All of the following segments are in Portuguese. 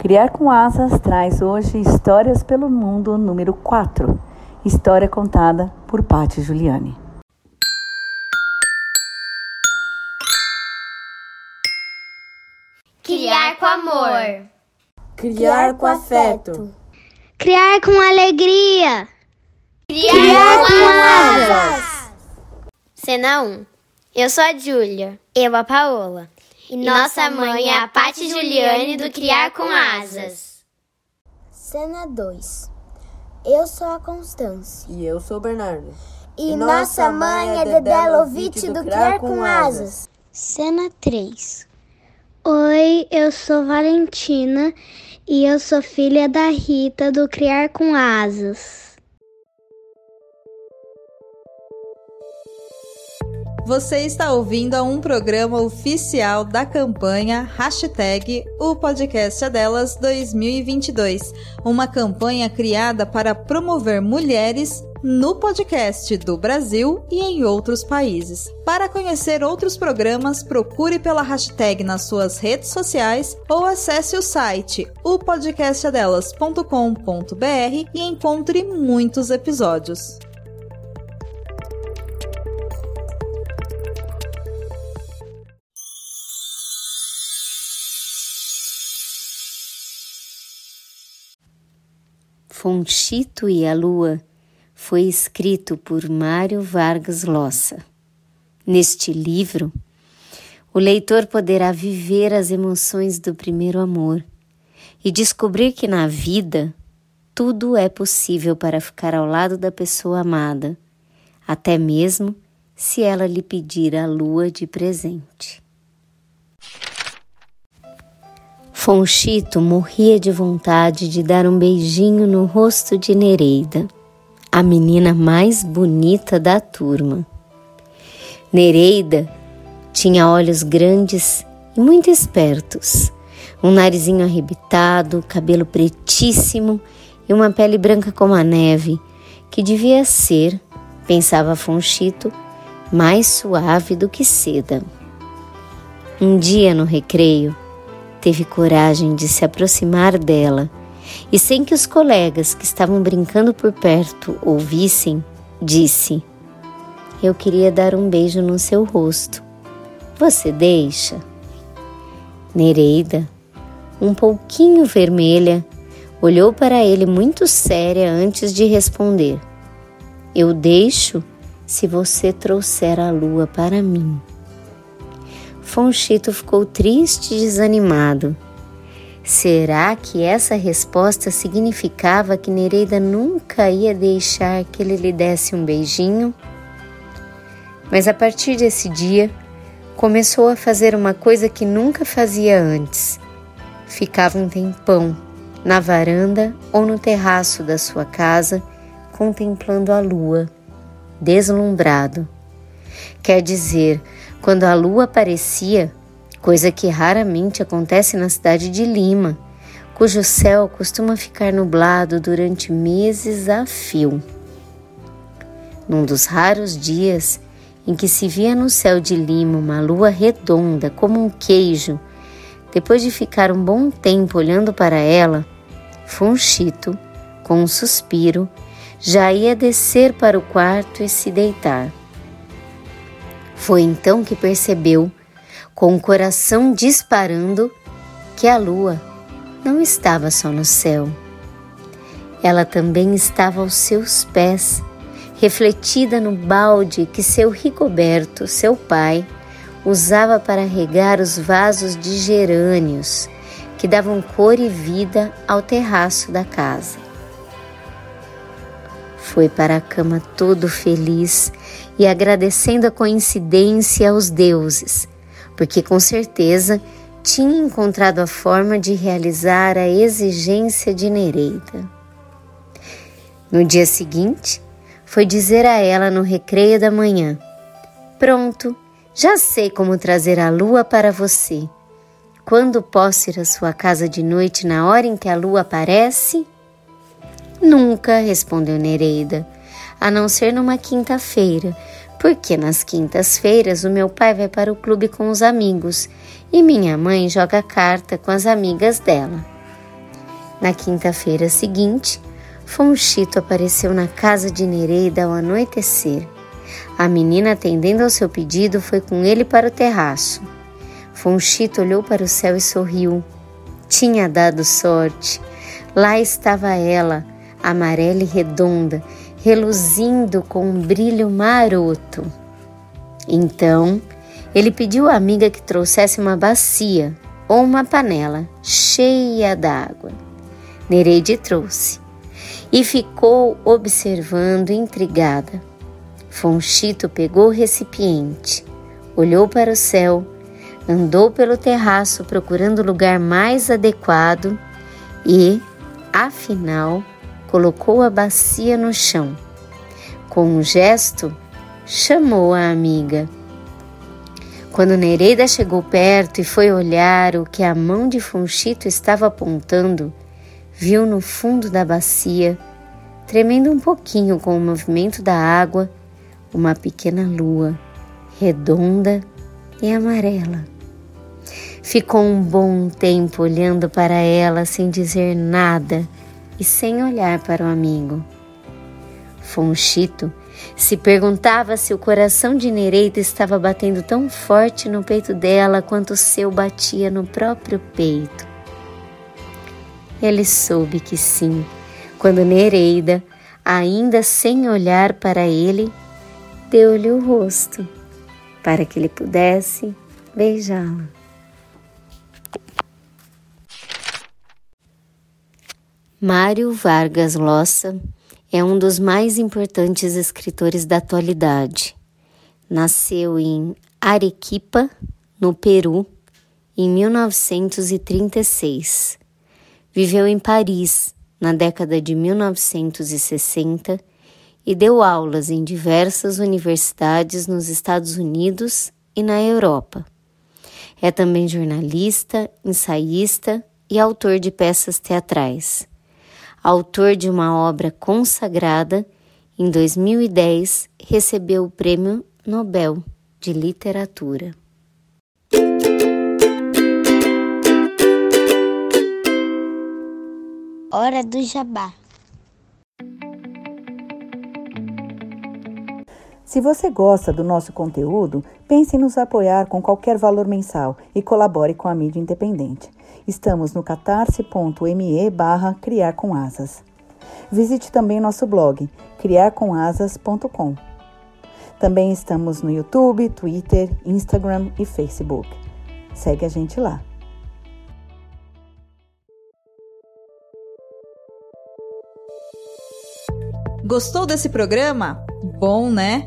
Criar com Asas traz hoje Histórias pelo Mundo número 4. História contada por Patti Giuliani. Criar com amor. Criar com afeto. Criar com alegria. Criar, Criar com asas. Cena 1. Eu sou a Júlia. Eu a Paola. E, nossa mãe é a Patti Juliane do Criar com Asas. Cena 2. Eu sou a Constância. E eu sou o Bernardo. E, e nossa mãe é Dedé Lovitch do Criar com Asas. Cena 3. Oi, eu sou Valentina e eu sou filha da Rita do Criar com Asas. Você está ouvindo a um programa oficial da campanha Hashtag O Podcast é Delas 2022, uma campanha criada para promover mulheres no podcast do Brasil e em outros países. Para conhecer outros programas, procure pela hashtag nas suas redes sociais ou acesse o site opodcastadelas.com.br e encontre muitos episódios. Fonchito e a Lua foi escrito por Mário Vargas Llosa. Neste livro, o leitor poderá viver as emoções do primeiro amor e descobrir que na vida tudo é possível para ficar ao lado da pessoa amada, até mesmo se ela lhe pedir a lua de presente. Fonchito morria de vontade de dar um beijinho no rosto de Nereida, a menina mais bonita da turma. Nereida tinha olhos grandes e muito espertos, um narizinho arrebitado, cabelo pretíssimo e uma pele branca como a neve, que devia ser, pensava Fonchito, mais suave do que seda. Um dia no recreio, teve coragem de se aproximar dela e, sem que os colegas que estavam brincando por perto ouvissem, disse: Eu queria dar um beijo no seu rosto. Você deixa? Nereida, um pouquinho vermelha, olhou para ele muito séria antes de responder: Eu deixo se você trouxer a lua para mim. Fonchito ficou triste e desanimado. Será que essa resposta significava que Nereida nunca ia deixar que ele lhe desse um beijinho? Mas a partir desse dia, começou a fazer uma coisa que nunca fazia antes. Ficava um tempão na varanda ou no terraço da sua casa, contemplando a lua, deslumbrado. Quer dizer, quando a lua aparecia, coisa que raramente acontece na cidade de Lima, cujo céu costuma ficar nublado durante meses a fio. Num dos raros dias em que se via no céu de Lima uma lua redonda como um queijo, depois de ficar um bom tempo olhando para ela, Fonchito, com um suspiro, já ia descer para o quarto e se deitar. Foi então que percebeu, com o coração disparando, que a lua não estava só no céu. Ela também estava aos seus pés, refletida no balde que seu Rigoberto, seu pai, usava para regar os vasos de gerânios que davam cor e vida ao terraço da casa. Foi para a cama todo feliz e agradecendo a coincidência aos deuses, porque com certeza tinha encontrado a forma de realizar a exigência de Nereida. No dia seguinte, foi dizer a ela no recreio da manhã: Pronto, já sei como trazer a lua para você. Quando posso ir à sua casa de noite na hora em que a lua aparece? Nunca, respondeu Nereida a não ser numa quinta-feira, porque nas quintas-feiras o meu pai vai para o clube com os amigos e minha mãe joga carta com as amigas dela. Na quinta-feira seguinte, Fonchito apareceu na casa de Nereida ao anoitecer. A menina, atendendo ao seu pedido, foi com ele para o terraço. Fonchito olhou para o céu e sorriu. Tinha dado sorte. Lá estava ela, amarela e redonda, reluzindo com um brilho maroto. Então, ele pediu à amiga que trouxesse uma bacia ou uma panela cheia d'água. Nereide trouxe e ficou observando intrigada. Fonchito pegou o recipiente, olhou para o céu, andou pelo terraço procurando o lugar mais adequado e, afinal, colocou a bacia no chão. Com um gesto, chamou a amiga. Quando Nereida chegou perto e foi olhar o que a mão de Fonchito estava apontando, viu no fundo da bacia, tremendo um pouquinho com o movimento da água, uma pequena lua, redonda e amarela. Ficou um bom tempo olhando para ela sem dizer nada e sem olhar para o amigo. Fonchito se perguntava se o coração de Nereida estava batendo tão forte no peito dela quanto o seu batia no próprio peito. Ele soube que sim, quando Nereida, ainda sem olhar para ele, deu-lhe o rosto para que ele pudesse beijá-la. Mário Vargas Llosa é um dos mais importantes escritores da atualidade. Nasceu em Arequipa, no Peru, em 1936. Viveu em Paris na década de 1960 e deu aulas em diversas universidades nos Estados Unidos e na Europa. É também jornalista, ensaísta e autor de peças teatrais autor de uma obra consagrada, em 2010 recebeu o Prêmio Nobel de Literatura. Hora do Jabá. Se você gosta do nosso conteúdo, pense em nos apoiar com qualquer valor mensal e colabore com a mídia independente. Estamos no catarse.me barra criar com asas. Visite também nosso blog criarcomasas.com. Também estamos no YouTube, Twitter, Instagram e Facebook. Segue a gente lá. Gostou desse programa? Bom, né?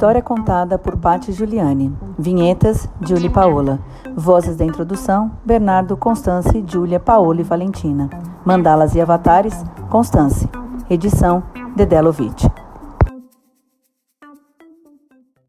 História contada por Patti Giuliani. Vinhetas, Julie Paola. Vozes da introdução, Bernardo, Constance, Júlia, Paola e Valentina. Mandalas e avatares, Constance. Edição, Dedelovitch.